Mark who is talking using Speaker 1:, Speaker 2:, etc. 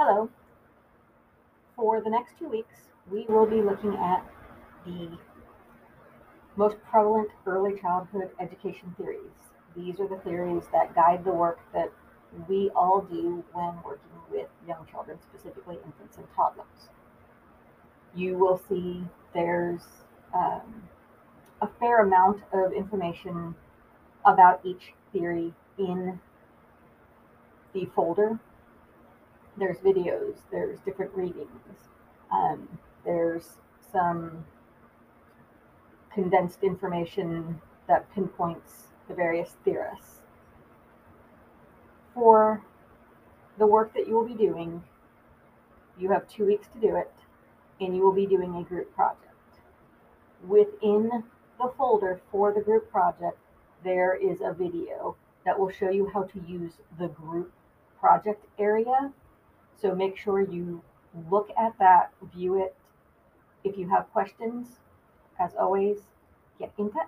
Speaker 1: Hello. For the next two weeks, we will be looking at the most prevalent early childhood education theories. These are the theories that guide the work that we all do when working with young children, specifically infants and toddlers. You will see there's um, a fair amount of information about each theory in the folder. There's videos, there's different readings, um, there's some condensed information that pinpoints the various theorists. For the work that you will be doing, you have two weeks to do it, and you will be doing a group project. Within the folder for the group project, there is a video that will show you how to use the group project area. So make sure you look at that, view it. If you have questions, as always, get in touch.